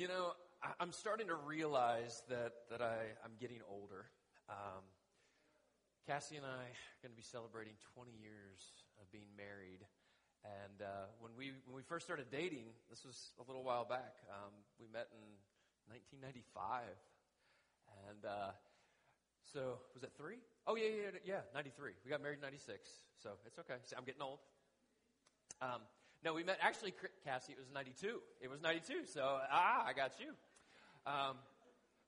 You know, I, I'm starting to realize that, that I, I'm getting older. Um, Cassie and I are going to be celebrating 20 years of being married. And uh, when we when we first started dating, this was a little while back. Um, we met in 1995, and uh, so was it three? Oh yeah, yeah, yeah, 93. We got married in 96, so it's okay. See, I'm getting old. Um, no, we met actually, Cassie. It was 92. It was 92. So ah, I got you. Um,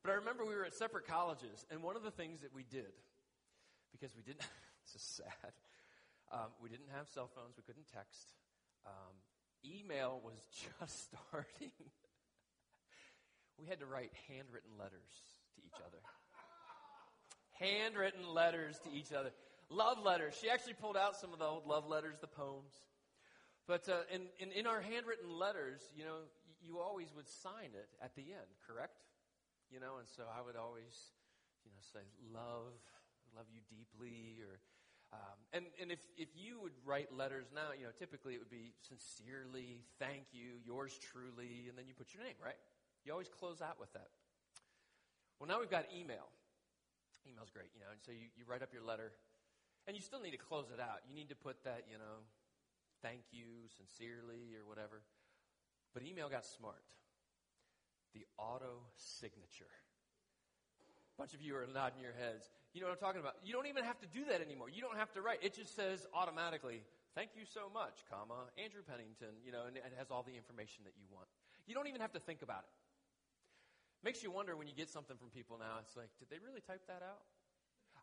but I remember we were at separate colleges, and one of the things that we did because we didn't. this is sad. Um, we didn't have cell phones. We couldn't text. Um, email was just starting. we had to write handwritten letters to each other. handwritten letters to each other. Love letters. She actually pulled out some of the old love letters, the poems. But uh, in, in, in our handwritten letters, you know, you always would sign it at the end, correct? You know, and so I would always, you know, say, love, love you deeply, or um, and, and if, if you would write letters now, you know, typically it would be sincerely, thank you, yours truly, and then you put your name, right? You always close out with that. Well, now we've got email. Email's great, you know, and so you, you write up your letter, and you still need to close it out. You need to put that, you know, thank you, sincerely, or whatever. But email got smart. The auto signature. A bunch of you are nodding your heads. You know what I'm talking about? You don't even have to do that anymore. You don't have to write. It just says automatically, thank you so much, comma, Andrew Pennington, you know, and it has all the information that you want. You don't even have to think about it. Makes you wonder when you get something from people now, it's like, did they really type that out?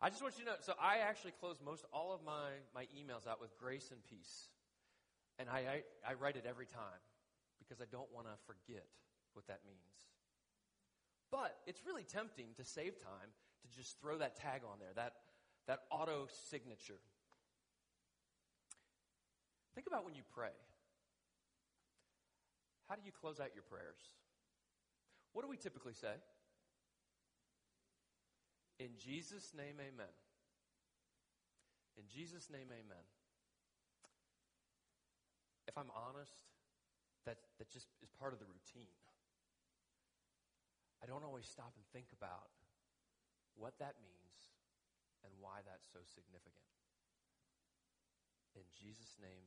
I just want you to know, so I actually close most all of my, my emails out with grace and peace. And I, I, I write it every time because I don't want to forget what that means. But it's really tempting to save time to just throw that tag on there, that, that auto signature. Think about when you pray. How do you close out your prayers? What do we typically say? In Jesus' name, amen. In Jesus' name, amen. If I'm honest, that, that just is part of the routine. I don't always stop and think about what that means and why that's so significant. In Jesus' name,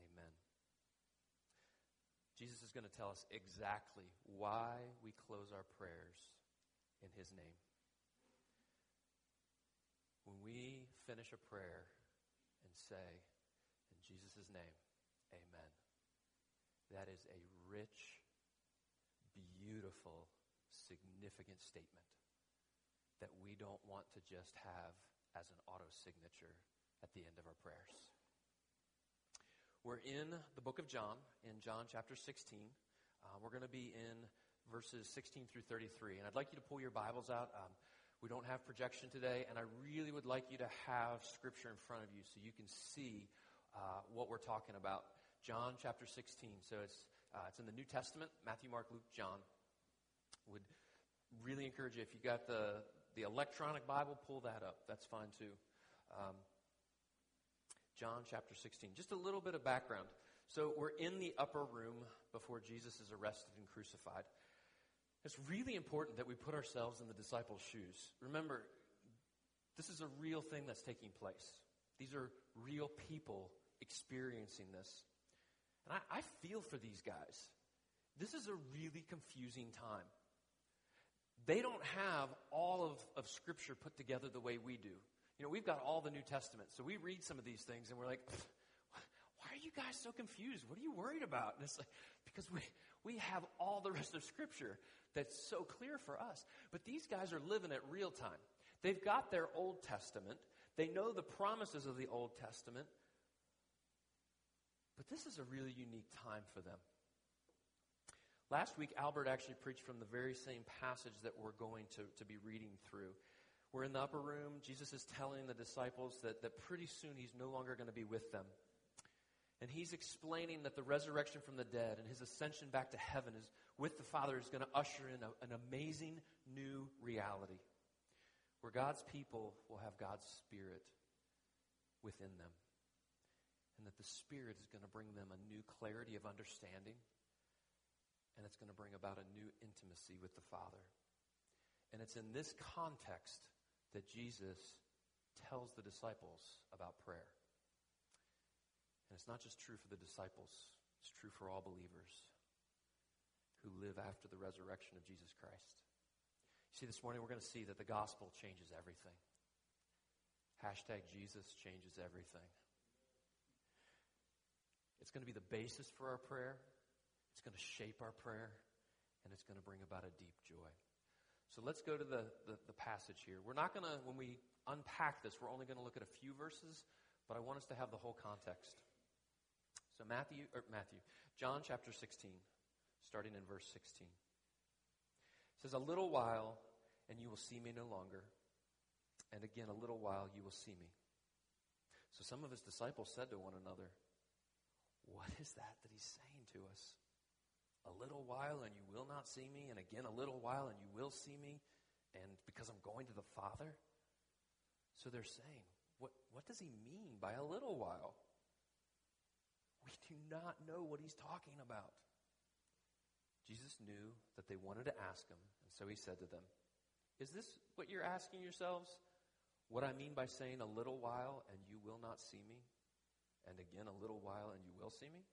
amen. Jesus is going to tell us exactly why we close our prayers in his name. When we finish a prayer and say, in Jesus' name, amen, that is a rich, beautiful significant statement that we don't want to just have as an auto signature at the end of our prayers. We're in the book of John, in John chapter 16. Uh, we're going to be in verses 16 through 33. And I'd like you to pull your Bibles out. Um, we don't have projection today, and I really would like you to have Scripture in front of you so you can see uh, what we're talking about. John chapter 16. So it's, uh, it's in the New Testament Matthew, Mark, Luke, John. Would really encourage you, if you got the, the electronic Bible, pull that up. That's fine too. Um, John chapter 16. Just a little bit of background. So we're in the upper room before Jesus is arrested and crucified. It's really important that we put ourselves in the disciples' shoes. Remember, this is a real thing that's taking place. These are real people experiencing this. And I, I feel for these guys. This is a really confusing time they don't have all of, of Scripture put together the way we do. You know, we've got all the New Testament, so we read some of these things and we're like, why are you guys so confused? What are you worried about? And it's like, because we, we have all the rest of Scripture that's so clear for us. But these guys are living it real time. They've got their Old Testament, they know the promises of the Old Testament, but this is a really unique time for them. Last week, Albert actually preached from the very same passage that we're going to, to be reading through. We're in the upper room. Jesus is telling the disciples that, that pretty soon he's no longer going to be with them. And he's explaining that the resurrection from the dead and his ascension back to heaven is with the Father is going to usher in a, an amazing new reality where God's people will have God's Spirit within them. And that the Spirit is going to bring them a new clarity of understanding and it's going to bring about a new intimacy with the Father. And it's in this context that Jesus tells the disciples about prayer. And it's not just true for the disciples, it's true for all believers who live after the resurrection of Jesus Christ. You see, this morning we're going to see that the gospel changes everything. Hashtag Jesus changes everything. It's going to be the basis for our prayer. It's going to shape our prayer. And it's going to bring about a deep joy. So let's go to the, the, the passage here. We're not going to, when we unpack this, we're only going to look at a few verses, but I want us to have the whole context. So Matthew, or Matthew, John chapter 16, starting in verse 16. It says, A little while, and you will see me no longer. And again, a little while, you will see me. So some of his disciples said to one another, what is that that he's saying to us? A little while and you will not see me, and again a little while and you will see me, and because I'm going to the Father? So they're saying, what, what does he mean by a little while? We do not know what he's talking about. Jesus knew that they wanted to ask him, and so he said to them, Is this what you're asking yourselves? What I mean by saying a little while and you will not see me? And again a little while, and you will see me?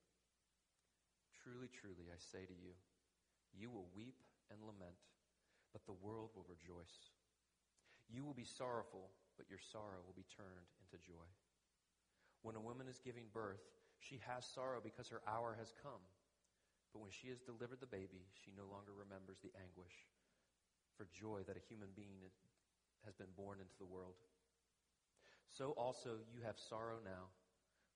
Truly, truly, I say to you, you will weep and lament, but the world will rejoice. You will be sorrowful, but your sorrow will be turned into joy. When a woman is giving birth, she has sorrow because her hour has come. But when she has delivered the baby, she no longer remembers the anguish for joy that a human being has been born into the world. So also you have sorrow now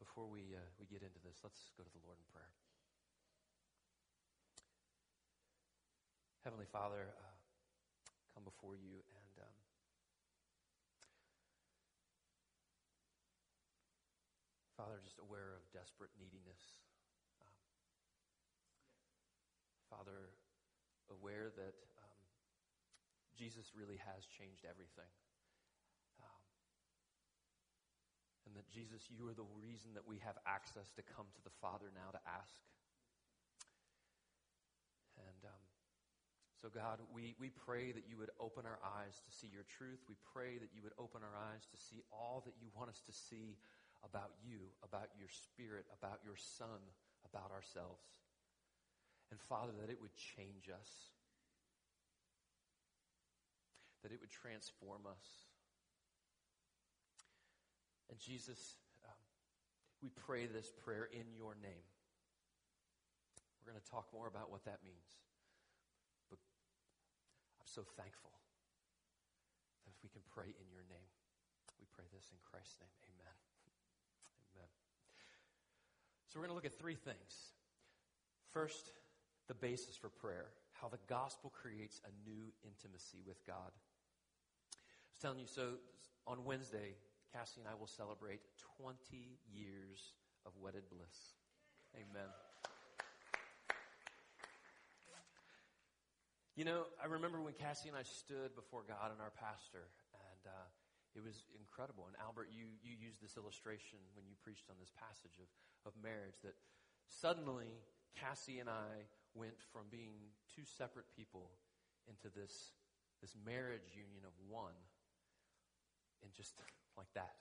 before we, uh, we get into this, let's go to the Lord in prayer. Heavenly Father, uh, come before you and um, Father, just aware of desperate neediness. Um, Father, aware that um, Jesus really has changed everything. And that Jesus, you are the reason that we have access to come to the Father now to ask. And um, so, God, we, we pray that you would open our eyes to see your truth. We pray that you would open our eyes to see all that you want us to see about you, about your Spirit, about your Son, about ourselves. And Father, that it would change us, that it would transform us. And Jesus, um, we pray this prayer in your name. We're going to talk more about what that means. But I'm so thankful that if we can pray in your name, we pray this in Christ's name. Amen. Amen. So we're going to look at three things. First, the basis for prayer, how the gospel creates a new intimacy with God. I was telling you, so on Wednesday, Cassie and I will celebrate 20 years of wedded bliss. Amen. You know, I remember when Cassie and I stood before God and our pastor, and uh, it was incredible. And Albert, you, you used this illustration when you preached on this passage of, of marriage that suddenly Cassie and I went from being two separate people into this, this marriage union of one in just like that.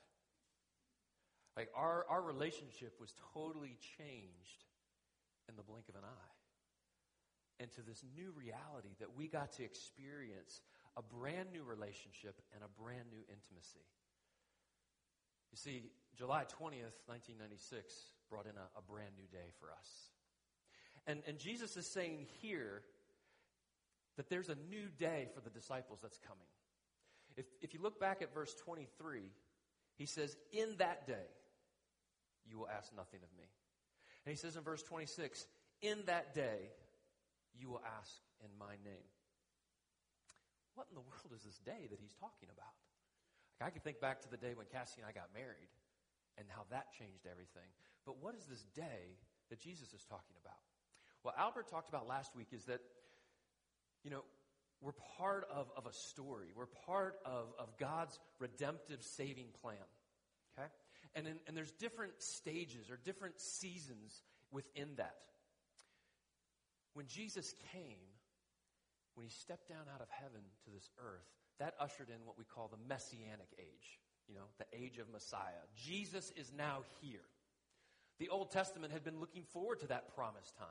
Like our, our relationship was totally changed in the blink of an eye. into this new reality that we got to experience a brand new relationship and a brand new intimacy. You see, July 20th, 1996 brought in a, a brand new day for us. And, and Jesus is saying here that there's a new day for the disciples that's coming. If, if you look back at verse 23, he says, In that day, you will ask nothing of me. And he says in verse 26, In that day, you will ask in my name. What in the world is this day that he's talking about? Like I can think back to the day when Cassie and I got married and how that changed everything. But what is this day that Jesus is talking about? What Albert talked about last week is that, you know, we're part of, of a story. We're part of, of God's redemptive saving plan. Okay? And, in, and there's different stages or different seasons within that. When Jesus came, when he stepped down out of heaven to this earth, that ushered in what we call the messianic age, you know, the age of Messiah. Jesus is now here. The Old Testament had been looking forward to that promised time.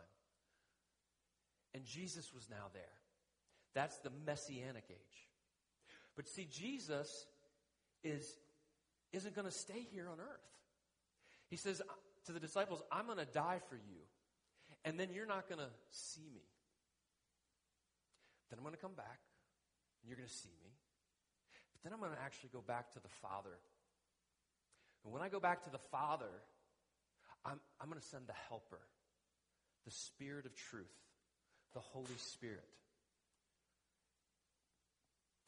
And Jesus was now there. That's the messianic age. But see, Jesus is, isn't going to stay here on earth. He says to the disciples, I'm going to die for you, and then you're not going to see me. Then I'm going to come back, and you're going to see me. But then I'm going to actually go back to the Father. And when I go back to the Father, I'm, I'm going to send the Helper, the Spirit of truth, the Holy Spirit.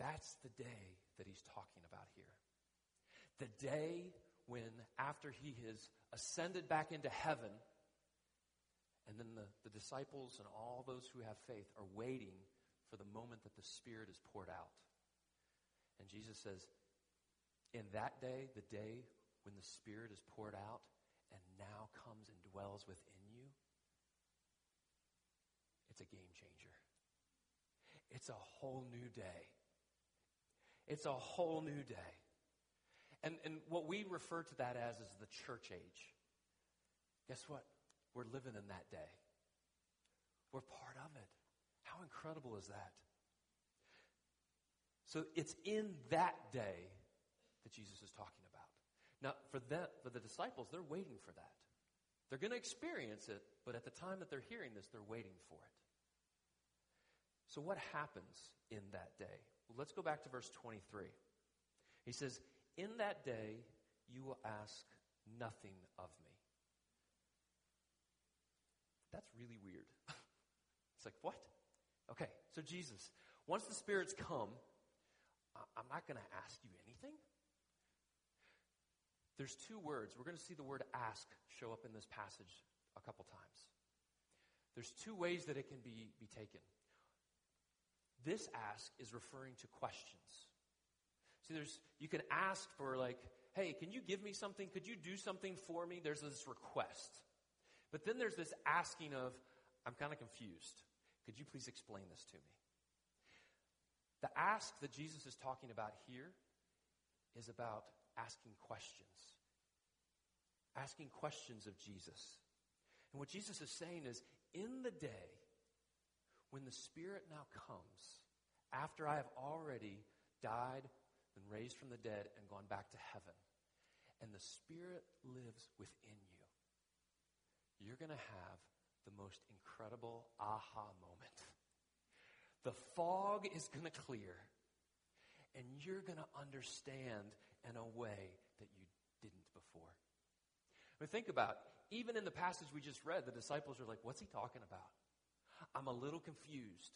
That's the day that he's talking about here. The day when, after he has ascended back into heaven, and then the, the disciples and all those who have faith are waiting for the moment that the Spirit is poured out. And Jesus says, in that day, the day when the Spirit is poured out and now comes and dwells within you, it's a game changer. It's a whole new day. It's a whole new day. And, and what we refer to that as is the church age. Guess what? We're living in that day. We're part of it. How incredible is that? So it's in that day that Jesus is talking about. Now, for the, for the disciples, they're waiting for that. They're going to experience it, but at the time that they're hearing this, they're waiting for it. So, what happens in that day? Let's go back to verse 23. He says, In that day, you will ask nothing of me. That's really weird. it's like, what? Okay, so Jesus, once the spirits come, I'm not going to ask you anything. There's two words. We're going to see the word ask show up in this passage a couple times. There's two ways that it can be, be taken. This ask is referring to questions. See, there's, you can ask for like, hey, can you give me something? Could you do something for me? There's this request. But then there's this asking of, I'm kind of confused. Could you please explain this to me? The ask that Jesus is talking about here is about asking questions. Asking questions of Jesus. And what Jesus is saying is, in the day when the Spirit now comes, after I have already died and raised from the dead and gone back to heaven, and the Spirit lives within you, you're going to have the most incredible aha moment. The fog is going to clear, and you're going to understand in a way that you didn't before. I mean, think about even in the passage we just read, the disciples are like, "What's he talking about?" I'm a little confused.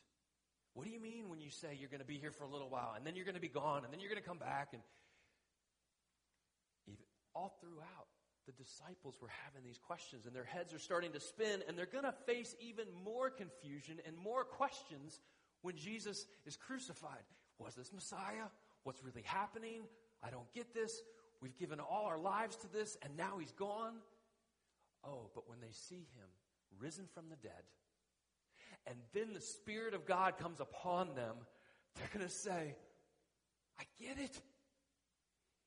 What do you mean when you say you're going to be here for a little while, and then you're going to be gone, and then you're going to come back, and even all throughout the disciples were having these questions and their heads are starting to spin and they're going to face even more confusion and more questions when Jesus is crucified. Was this Messiah? What's really happening? I don't get this. We've given all our lives to this and now he's gone. Oh, but when they see him risen from the dead, and then the Spirit of God comes upon them, they're going to say, I get it.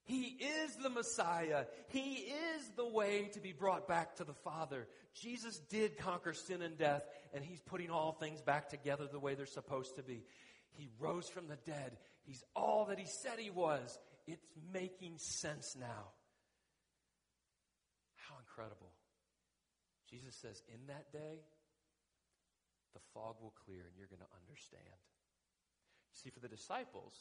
He is the Messiah. He is the way to be brought back to the Father. Jesus did conquer sin and death, and He's putting all things back together the way they're supposed to be. He rose from the dead. He's all that He said He was. It's making sense now. How incredible. Jesus says, in that day, the fog will clear and you're going to understand. See, for the disciples,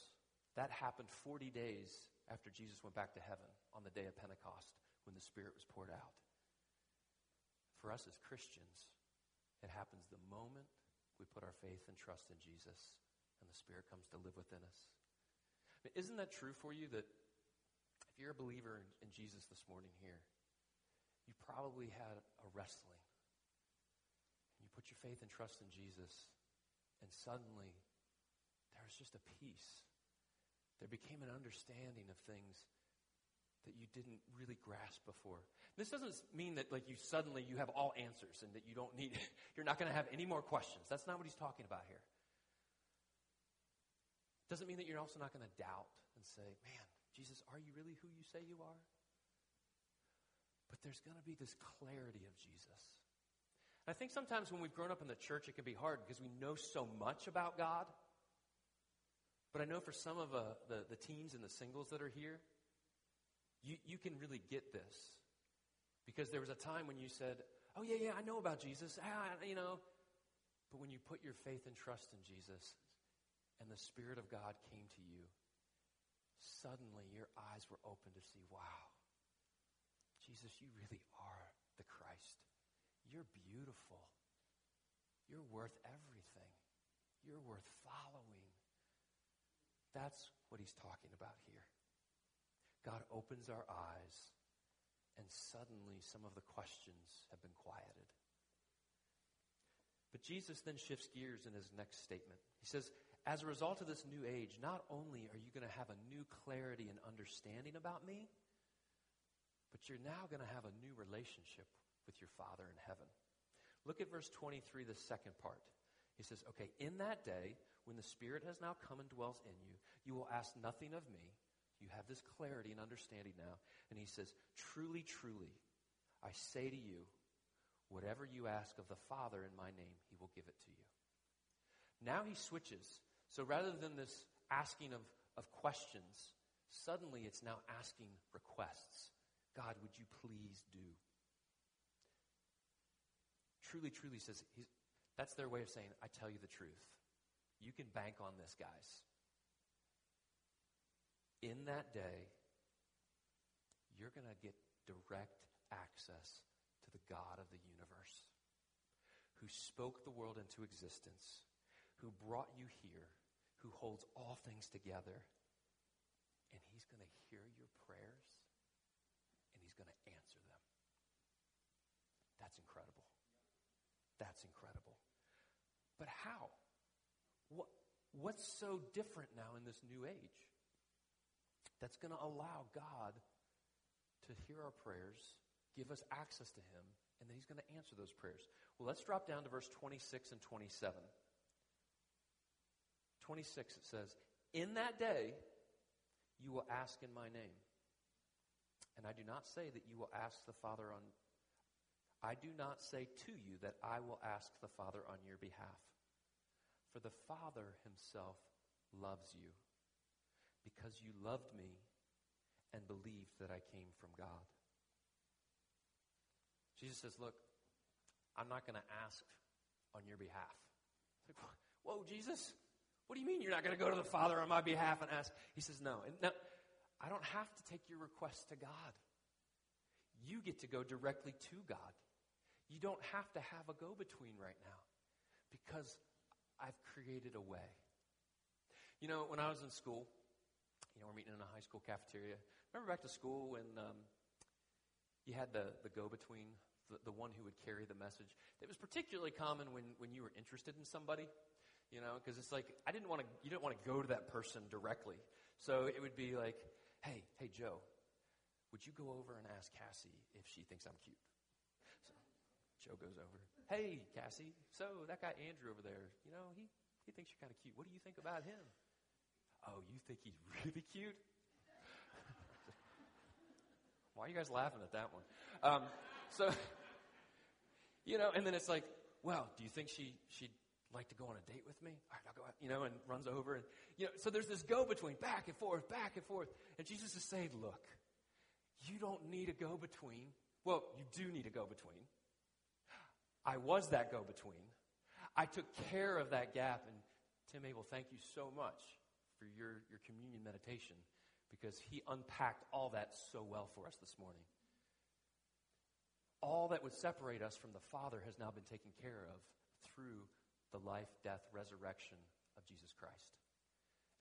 that happened 40 days after Jesus went back to heaven on the day of Pentecost when the Spirit was poured out. For us as Christians, it happens the moment we put our faith and trust in Jesus and the Spirit comes to live within us. Isn't that true for you that if you're a believer in, in Jesus this morning here, you probably had a wrestling. Put your faith and trust in Jesus, and suddenly there was just a peace there became an understanding of things that you didn't really grasp before. This doesn't mean that like you suddenly you have all answers and that you don't need you're not going to have any more questions. That's not what he's talking about here. Doesn't mean that you're also not going to doubt and say, "Man, Jesus, are you really who you say you are?" But there's going to be this clarity of Jesus. I think sometimes when we've grown up in the church, it can be hard because we know so much about God but I know for some of uh, the, the teens and the singles that are here, you, you can really get this. Because there was a time when you said, Oh, yeah, yeah, I know about Jesus. Ah, you know. But when you put your faith and trust in Jesus and the Spirit of God came to you, suddenly your eyes were open to see, wow, Jesus, you really are the Christ. You're beautiful. You're worth everything. You're worth following. That's what he's talking about here. God opens our eyes, and suddenly some of the questions have been quieted. But Jesus then shifts gears in his next statement. He says, As a result of this new age, not only are you going to have a new clarity and understanding about me, but you're now going to have a new relationship with your Father in heaven. Look at verse 23, the second part. He says, Okay, in that day, when the Spirit has now come and dwells in you, you will ask nothing of me. You have this clarity and understanding now. And he says, Truly, truly, I say to you, whatever you ask of the Father in my name, he will give it to you. Now he switches. So rather than this asking of, of questions, suddenly it's now asking requests. God, would you please do? Truly, truly says, that's their way of saying, I tell you the truth. You can bank on this, guys. In that day, you're going to get direct access to the God of the universe, who spoke the world into existence, who brought you here, who holds all things together. And he's going to hear your prayers and he's going to answer them. That's incredible. That's incredible. But how? What, what's so different now in this new age that's going to allow God to hear our prayers, give us access to Him, and then He's going to answer those prayers? Well, let's drop down to verse 26 and 27. 26, it says, In that day you will ask in my name. And I do not say that you will ask the Father on I do not say to you that I will ask the Father on your behalf. For the Father himself loves you because you loved me and believed that I came from God. Jesus says, Look, I'm not going to ask on your behalf. Like, Whoa, Jesus, what do you mean you're not going to go to the Father on my behalf and ask? He says, No. And no, I don't have to take your request to God. You get to go directly to God. You don't have to have a go between right now because I've created a way. You know, when I was in school, you know, we're meeting in a high school cafeteria. Remember back to school when um, you had the, the go between, the, the one who would carry the message? It was particularly common when, when you were interested in somebody, you know, because it's like, I didn't want to, you didn't want to go to that person directly. So it would be like, hey, hey, Joe, would you go over and ask Cassie if she thinks I'm cute? Joe goes over hey, Cassie, so that guy Andrew over there, you know, he, he thinks you're kind of cute. What do you think about him? Oh, you think he's really cute? Why are you guys laughing at that one? Um, so, you know, and then it's like, well, do you think she, she'd like to go on a date with me? All right, I'll go out, you know, and runs over. And, you know, so there's this go between, back and forth, back and forth. And Jesus is saying, look, you don't need a go between. Well, you do need a go between. I was that go between. I took care of that gap. And Tim Abel, thank you so much for your, your communion meditation because he unpacked all that so well for us this morning. All that would separate us from the Father has now been taken care of through the life, death, resurrection of Jesus Christ.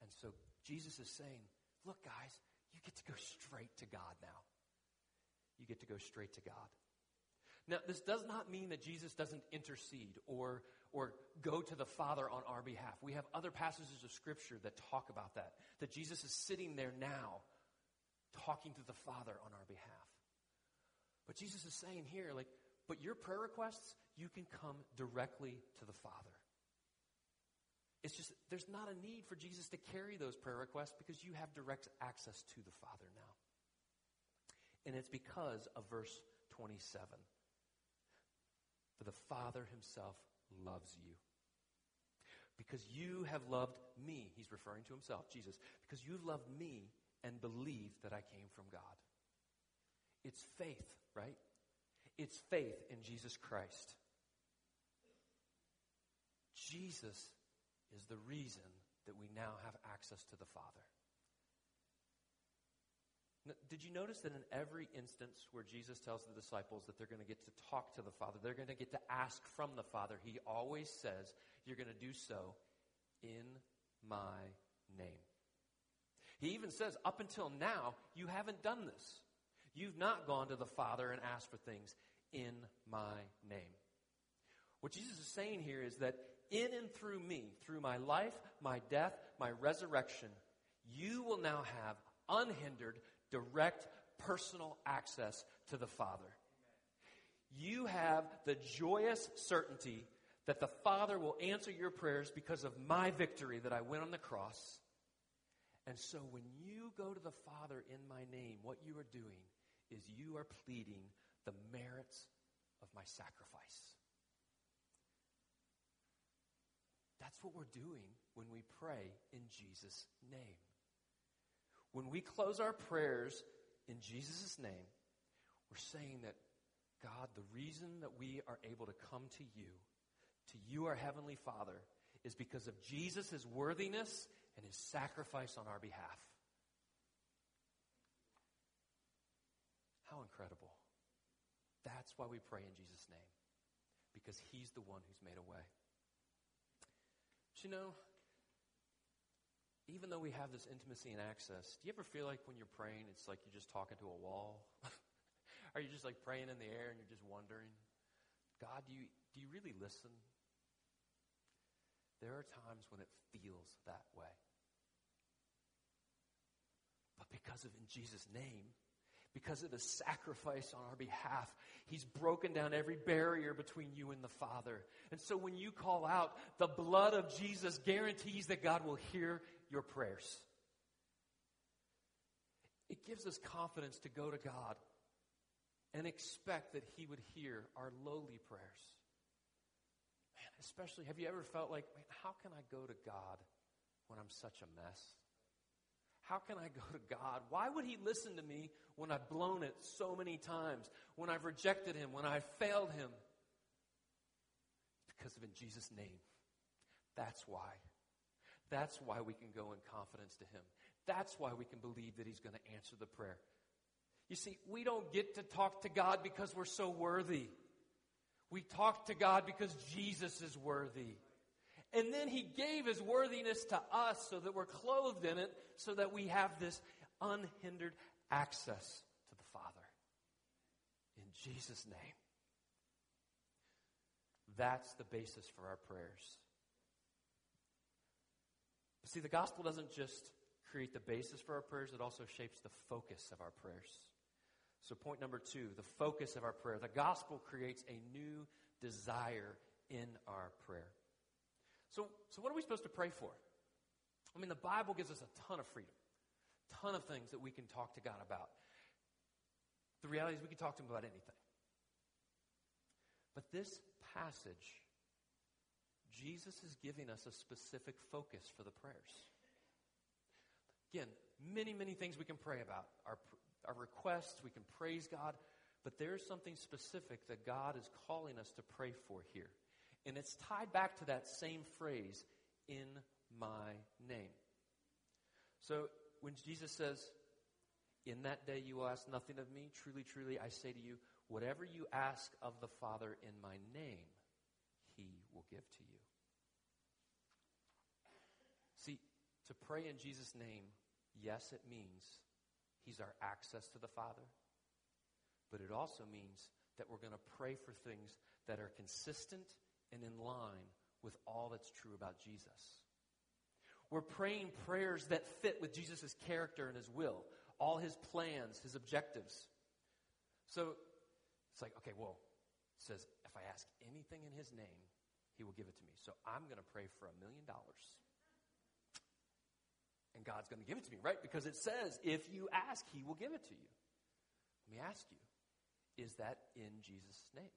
And so Jesus is saying, look, guys, you get to go straight to God now. You get to go straight to God. Now, this does not mean that Jesus doesn't intercede or, or go to the Father on our behalf. We have other passages of Scripture that talk about that, that Jesus is sitting there now talking to the Father on our behalf. But Jesus is saying here, like, but your prayer requests, you can come directly to the Father. It's just, there's not a need for Jesus to carry those prayer requests because you have direct access to the Father now. And it's because of verse 27. For the Father himself loves you. Because you have loved me, he's referring to himself, Jesus, because you've loved me and believed that I came from God. It's faith, right? It's faith in Jesus Christ. Jesus is the reason that we now have access to the Father. Did you notice that in every instance where Jesus tells the disciples that they're going to get to talk to the Father, they're going to get to ask from the Father, he always says, You're going to do so in my name. He even says, Up until now, you haven't done this. You've not gone to the Father and asked for things in my name. What Jesus is saying here is that in and through me, through my life, my death, my resurrection, you will now have unhindered, direct personal access to the Father. You have the joyous certainty that the Father will answer your prayers because of my victory that I went on the cross. And so when you go to the Father in my name, what you are doing is you are pleading the merits of my sacrifice. That's what we're doing when we pray in Jesus' name. When we close our prayers in Jesus' name, we're saying that, God, the reason that we are able to come to you, to you, our Heavenly Father, is because of Jesus' worthiness and his sacrifice on our behalf. How incredible. That's why we pray in Jesus' name, because he's the one who's made a way. But you know, even though we have this intimacy and access, do you ever feel like when you're praying, it's like you're just talking to a wall? Are you just like praying in the air and you're just wondering, God, do you, do you really listen? There are times when it feels that way. But because of in Jesus' name, because of the sacrifice on our behalf, He's broken down every barrier between you and the Father. And so when you call out, the blood of Jesus guarantees that God will hear your prayers. It gives us confidence to go to God and expect that He would hear our lowly prayers. Man, especially, have you ever felt like, man, how can I go to God when I'm such a mess? How can I go to God? Why would He listen to me when I've blown it so many times, when I've rejected Him, when I've failed Him? Because of in Jesus' name. That's why. That's why we can go in confidence to Him. That's why we can believe that He's going to answer the prayer. You see, we don't get to talk to God because we're so worthy. We talk to God because Jesus is worthy. And then He gave His worthiness to us so that we're clothed in it, so that we have this unhindered access to the Father. In Jesus' name. That's the basis for our prayers. See, the gospel doesn't just create the basis for our prayers, it also shapes the focus of our prayers. So, point number two the focus of our prayer. The gospel creates a new desire in our prayer. So, so what are we supposed to pray for? I mean, the Bible gives us a ton of freedom, ton of things that we can talk to God about. The reality is we can talk to him about anything. But this passage, Jesus is giving us a specific focus for the prayers. Again, many, many things we can pray about. Our, our requests, we can praise God, but there's something specific that God is calling us to pray for here. And it's tied back to that same phrase, in my name. So when Jesus says, In that day you will ask nothing of me, truly, truly, I say to you, whatever you ask of the Father in my name, he will give to you. See, to pray in Jesus' name, yes, it means he's our access to the Father, but it also means that we're going to pray for things that are consistent and in line with all that's true about Jesus. We're praying prayers that fit with Jesus' character and his will, all his plans, his objectives. So it's like, okay, well, it says, if I ask anything in his name, he will give it to me. So I'm going to pray for a million dollars. And God's going to give it to me, right? Because it says, if you ask, he will give it to you. Let me ask you, is that in Jesus' name?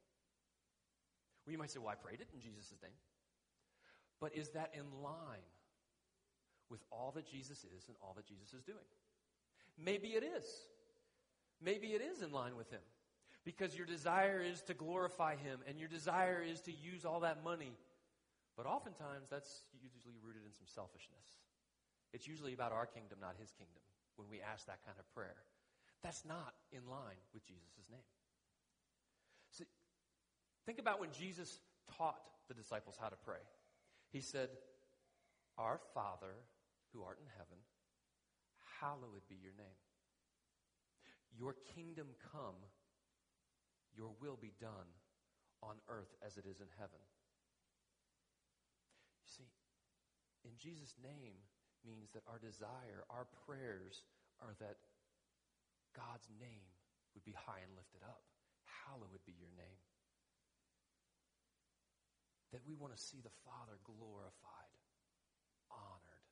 Well, you might say, well, I prayed it in Jesus' name. But is that in line with all that Jesus is and all that Jesus is doing? Maybe it is. Maybe it is in line with him. Because your desire is to glorify him and your desire is to use all that money. But oftentimes that's usually rooted in some selfishness. It's usually about our kingdom, not his kingdom, when we ask that kind of prayer. That's not in line with Jesus' name. See, think about when Jesus taught the disciples how to pray. He said, Our Father who art in heaven, hallowed be your name. Your kingdom come, your will be done on earth as it is in heaven. You see, in Jesus' name means that our desire, our prayers are that God's name would be high and lifted up. Hallowed be your name that we want to see the Father glorified, honored.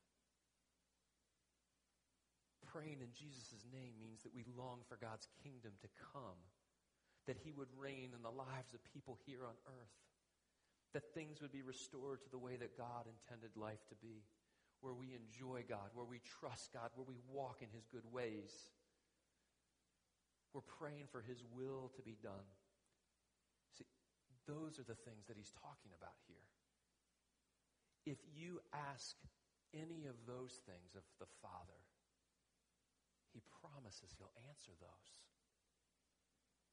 Praying in Jesus' name means that we long for God's kingdom to come, that He would reign in the lives of people here on earth, that things would be restored to the way that God intended life to be, where we enjoy God, where we trust God, where we walk in His good ways. We're praying for His will to be done. See, those are the things that he's talking about here. If you ask any of those things of the Father, he promises he'll answer those.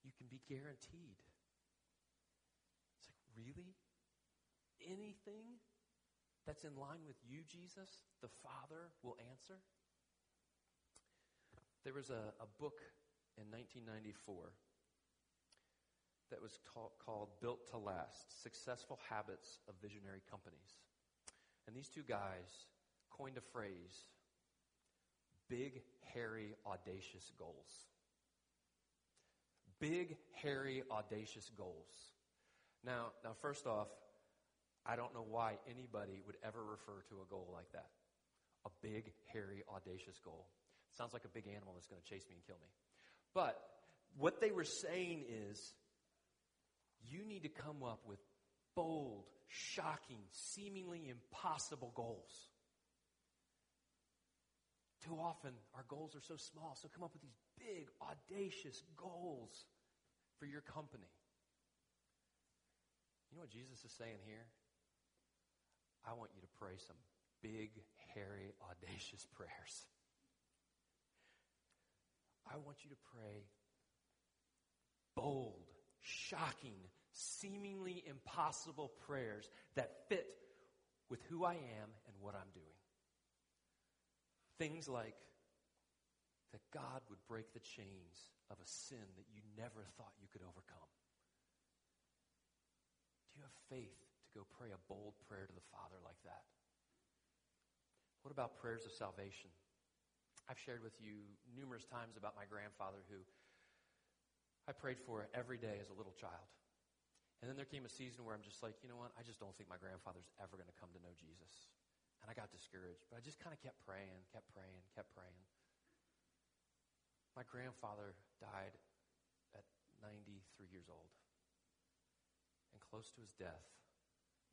You can be guaranteed. It's like, really? Anything that's in line with you, Jesus, the Father will answer? There was a, a book in 1994 that was called Built to Last Successful Habits of Visionary Companies. And these two guys coined a phrase big, hairy, audacious goals. Big, hairy, audacious goals. Now, now, first off, I don't know why anybody would ever refer to a goal like that. A big, hairy, audacious goal. It Sounds like a big animal that's going to chase me and kill me. But what they were saying is you need to come up with bold, shocking, seemingly impossible goals. Too often, our goals are so small, so come up with these big, audacious goals for your company. You know what Jesus is saying here? I want you to pray some big, hairy, audacious prayers. I want you to pray bold, shocking, seemingly impossible prayers that fit with who I am and what I'm doing. Things like that God would break the chains of a sin that you never thought you could overcome. Do you have faith go pray a bold prayer to the Father like that? What about prayers of salvation? I've shared with you numerous times about my grandfather who I prayed for every day as a little child. And then there came a season where I'm just like, you know what? I just don't think my grandfather's ever going to come to know Jesus. And I got discouraged, but I just kind of kept praying, kept praying, kept praying. My grandfather died at 93 years old and close to his death,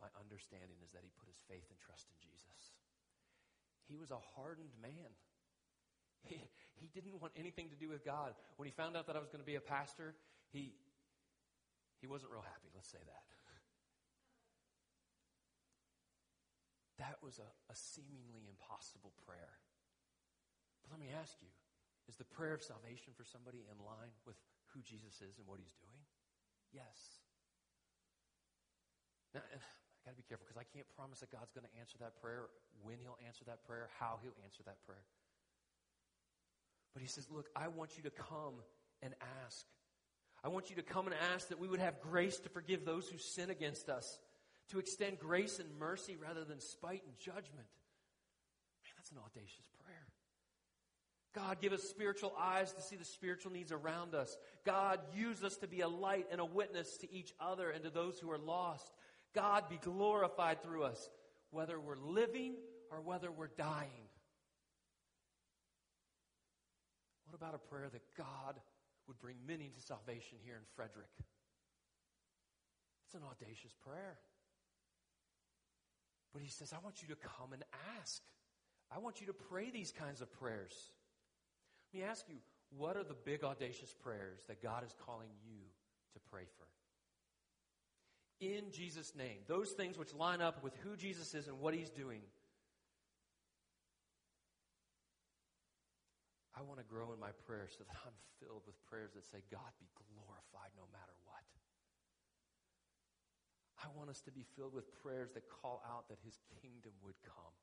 my understanding is that he put his faith and trust in Jesus. He was a hardened man. He, he didn't want anything to do with God. When he found out that I was going to be a pastor, he, he wasn't real happy, let's say that. That was a, a seemingly impossible prayer. But let me ask you is the prayer of salvation for somebody in line with who Jesus is and what he's doing? Yes. Now, got to be careful because I can't promise that God's going to answer that prayer, when he'll answer that prayer, how he'll answer that prayer. But he says, Look, I want you to come and ask. I want you to come and ask that we would have grace to forgive those who sin against us, to extend grace and mercy rather than spite and judgment. Man, that's an audacious prayer. God, give us spiritual eyes to see the spiritual needs around us. God, use us to be a light and a witness to each other and to those who are lost. God, be glorified through us, whether we're living or whether we're dying. What about a prayer that God would bring many to salvation here in Frederick? It's an audacious prayer. But he says, I want you to come and ask. I want you to pray these kinds of prayers. Let me ask you, what are the big audacious prayers that God is calling you to pray for? In Jesus' name, those things which line up with who Jesus is and what he's doing. I want to grow in my prayer so that I'm filled with prayers that say, God be glorified no matter what. I want us to be filled with prayers that call out that his kingdom would come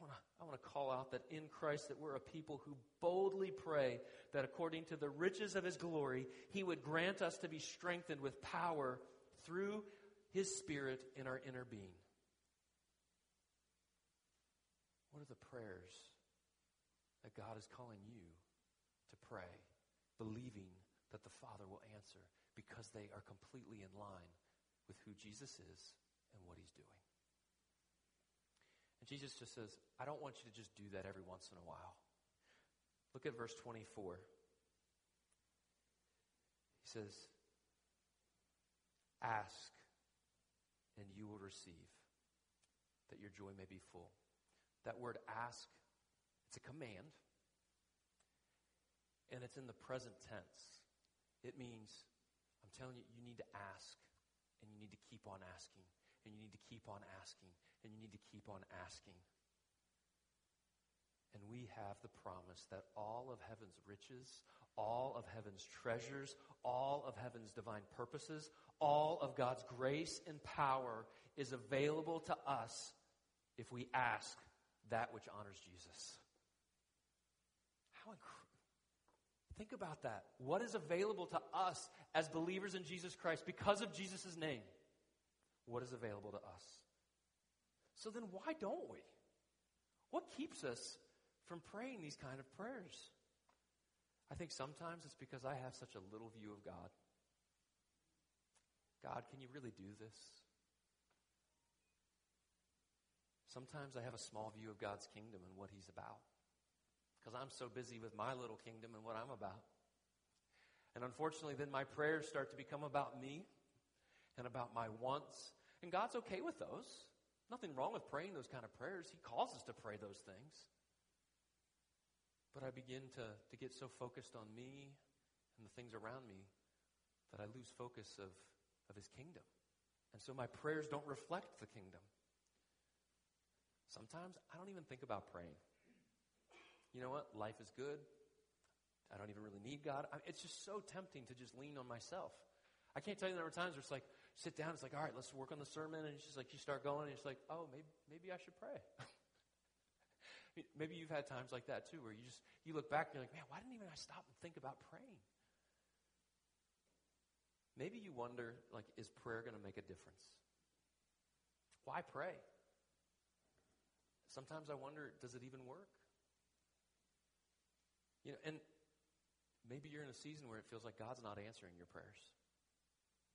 want to I want to call out that in Christ that we're a people who boldly pray that according to the riches of his glory, he would grant us to be strengthened with power through his spirit in our inner being. What are the prayers that God is calling you to pray, believing that the Father will answer because they are completely in line with who Jesus is and what he's doing? And Jesus just says, I don't want you to just do that every once in a while. Look at verse 24. He says, Ask, and you will receive, that your joy may be full. That word ask, it's a command, and it's in the present tense. It means, I'm telling you, you need to ask, and you need to keep on asking, and you need to keep on asking, and you need to keep on asking. And we have the promise that all of heaven's riches, all of heaven's treasures, all of heaven's divine purposes, all of God's grace and power is available to us if we ask that which honors Jesus. How incredible. Think about that. What is available to us as believers in Jesus Christ because of Jesus' name? What is available to us? So then why don't we? What keeps us from praying these kind of prayers? I think sometimes it's because I have such a little view of God. God, can you really do this? Sometimes I have a small view of God's kingdom and what He's about because I'm so busy with my little kingdom and what I'm about. And unfortunately, then my prayers start to become about me and about my wants. And God's okay with those. Nothing wrong with praying those kind of prayers. He calls us to pray those things. But I begin to, to get so focused on me and the things around me that I lose focus of, of his kingdom. And so my prayers don't reflect the kingdom. Sometimes I don't even think about praying. You know what? Life is good. I don't even really need God. I, it's just so tempting to just lean on myself. I can't tell you the number of times where it's like, sit down. It's like, all right, let's work on the sermon. And it's just like, you start going, and it's like, oh, maybe, maybe I should pray. maybe you've had times like that too, where you just, you look back and you're like, man, why didn't even I stop and think about praying? Maybe you wonder, like, is prayer going to make a difference? Why pray? Sometimes I wonder, does it even work? You know, and maybe you're in a season where it feels like God's not answering your prayers.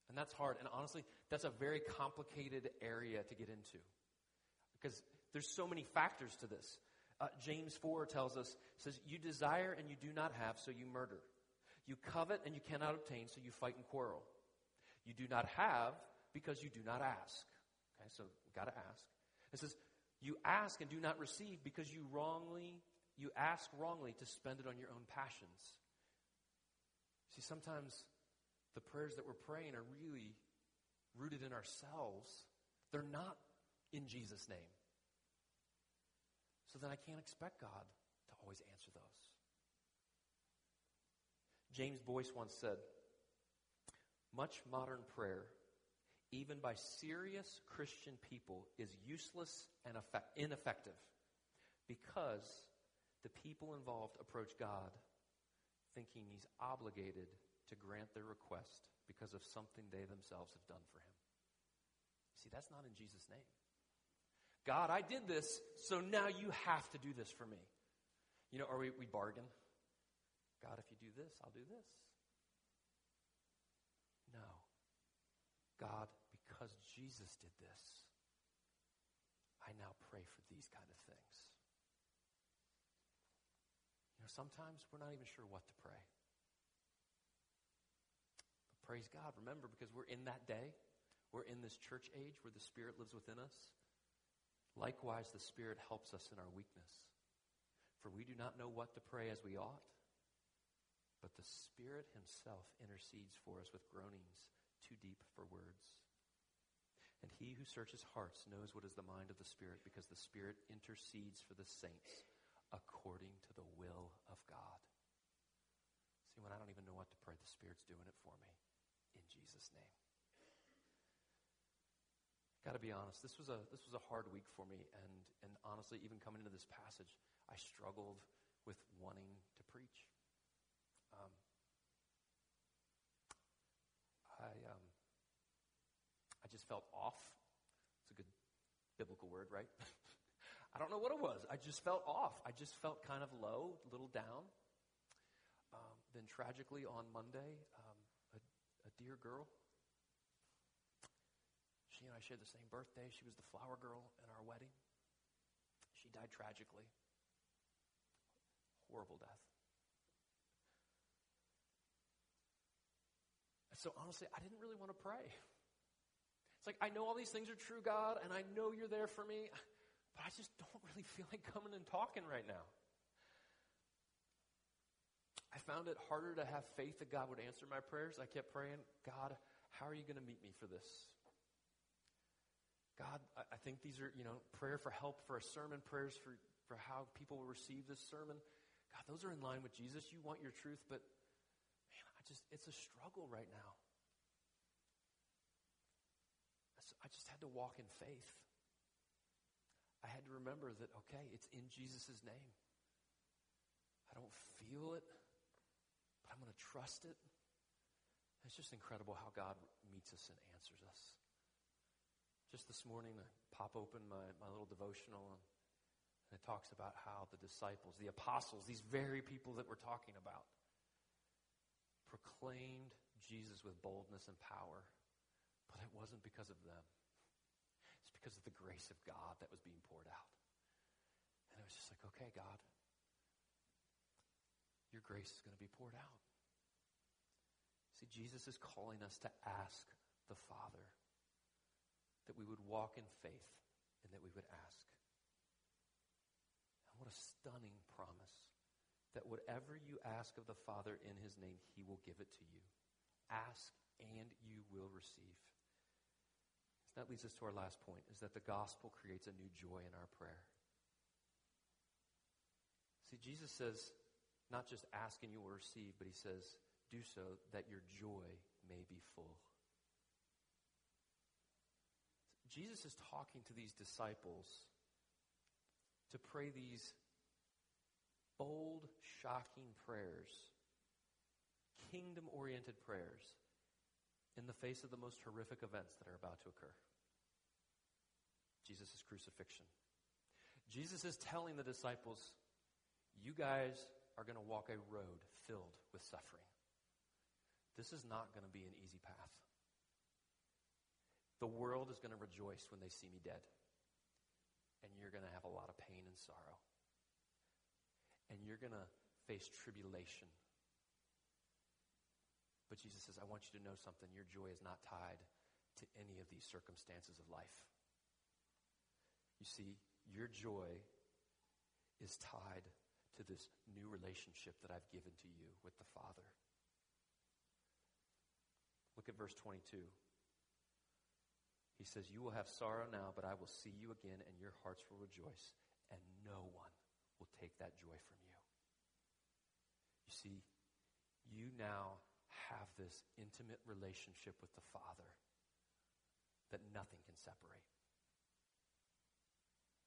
And that's hard. And honestly, that's a very complicated area to get into because there's so many factors to this. Uh, James 4 tells us, says, You desire and you do not have, so you murder. You covet and you cannot obtain, so you fight and quarrel. You do not have because you do not ask. Okay, so got to ask. It says, you ask and do not receive because you wrongly, you ask wrongly to spend it on your own passions. See, sometimes the prayers that we're praying are really rooted in ourselves. They're not in Jesus' name. So then I can't expect God to always answer those. James Boice once said, much modern prayer, even by serious Christian people, is useless and effect- ineffective because the people involved approach God thinking he's obligated to grant their request because of something they themselves have done for him. See, that's not in Jesus' name. God, I did this, so now you have to do this for me. You know, or we, we bargain. God, if you do this, I'll do this. No. God, because Jesus did this, I now pray for these kind of things. You know, sometimes we're not even sure what to pray. Praise God, remember, because we're in that day, we're in this church age where the Spirit lives within us. Likewise, the Spirit helps us in our weakness. For we do not know what to pray as we ought, but the Spirit Himself intercedes for us with groanings too deep for words. And He who searches hearts knows what is the mind of the Spirit, because the Spirit intercedes for the saints according to the will of God. See, when I don't even know what to pray, the Spirit's doing it for me. In Jesus' name. Got to be honest. This was a this was a hard week for me, and and honestly, even coming into this passage, I struggled with wanting to preach. Um, I um, I just felt off. It's a good biblical word, right? I don't know what it was. I just felt off. I just felt kind of low, a little down. Um, then tragically on Monday, um, dear girl she and I shared the same birthday. She was the flower girl in our wedding. She died tragically. Horrible death. So honestly, I didn't really want to pray. It's like, I know all these things are true, God, and I know you're there for me, but I just don't really feel like coming and talking right now. I found it harder to have faith that God would answer my prayers. I kept praying, God, how are you going to meet me for this? God, I think these are, you know, prayer for help for a sermon, prayers for, for how people will receive this sermon. God, those are in line with Jesus. You want your truth, but man, I just, it's a struggle right now. I just had to walk in faith. I had to remember that, okay, it's in Jesus' name. I don't feel it, but I'm going to trust it. It's just incredible how God meets us and answers us. Just this morning, I pop open my, my little devotional, and, it talks about how the disciples, the apostles, these very people that we're talking about, proclaimed Jesus with boldness and power, but it wasn't because of them. It's because of the grace of God that was being poured out. And it was just like, okay, God, your grace is going to be poured out. See, Jesus is calling us to ask the Father that we would walk in faith and that we would ask. And what a stunning promise that whatever you ask of the Father in his name, he will give it to you. Ask and you will receive. That leads us to our last point is that the gospel creates a new joy in our prayer. See, Jesus says, not just ask and you will receive, but he says, do so that your joy may be full. Jesus is talking to these disciples to pray these bold, shocking prayers, kingdom oriented prayers in the face of the most horrific events that are about to occur Jesus' crucifixion. Jesus is telling the disciples, You guys are going to walk a road filled with suffering. This is not going to be an easy path. The world is going to rejoice when they see me dead. And you're going to have a lot of pain and sorrow. And you're going to face tribulation. But Jesus says, I want you to know something. Your joy is not tied to any of these circumstances of life. You see, your joy is tied to this new relationship that I've given to you with the Father. Look at verse 22. He says, You will have sorrow now, but I will see you again, and your hearts will rejoice, and no one will take that joy from you. You see, you now have this intimate relationship with the Father that nothing can separate.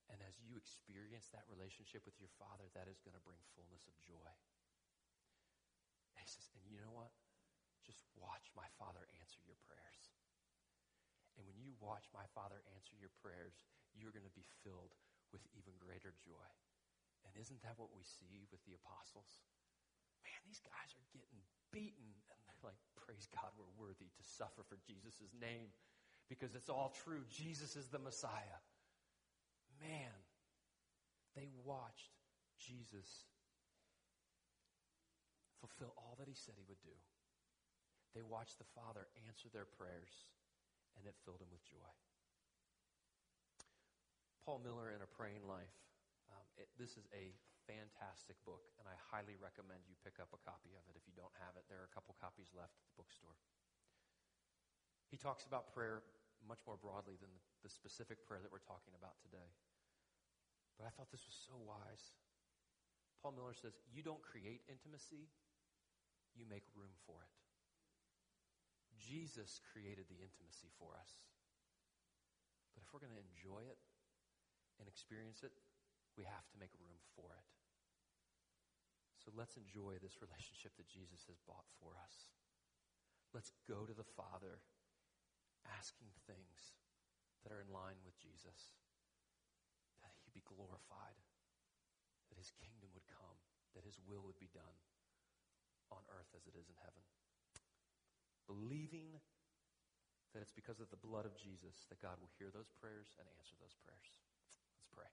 And as you experience that relationship with your Father, that is going to bring fullness of joy. And he says, and you know what? Just watch my Father answer your prayers. And when you watch my Father answer your prayers, you're going to be filled with even greater joy. And isn't that what we see with the apostles? Man, these guys are getting beaten. And they're like, praise God, we're worthy to suffer for Jesus' name because it's all true. Jesus is the Messiah man, they watched Jesus fulfill all that he said he would do. They watched the Father answer their prayers, and it filled him with joy. Paul Miller in A Praying Life. Um, it, this is a fantastic book, and I highly recommend you pick up a copy of it if you don't have it. There are a couple copies left at the bookstore. He talks about prayer much more broadly than the, the specific prayer that we're talking about today. But I thought this was so wise. Paul Miller says, You don't create intimacy, you make room for it. Jesus created the intimacy for us. But if we're going to enjoy it and experience it, we have to make room for it. So let's enjoy this relationship that Jesus has bought for us. Let's go to the Father asking things that are in line with Jesus be glorified, that his kingdom would come, that his will would be done on earth as it is in heaven. Believing that it's because of the blood of Jesus that God will hear those prayers and answer those prayers. Let's pray.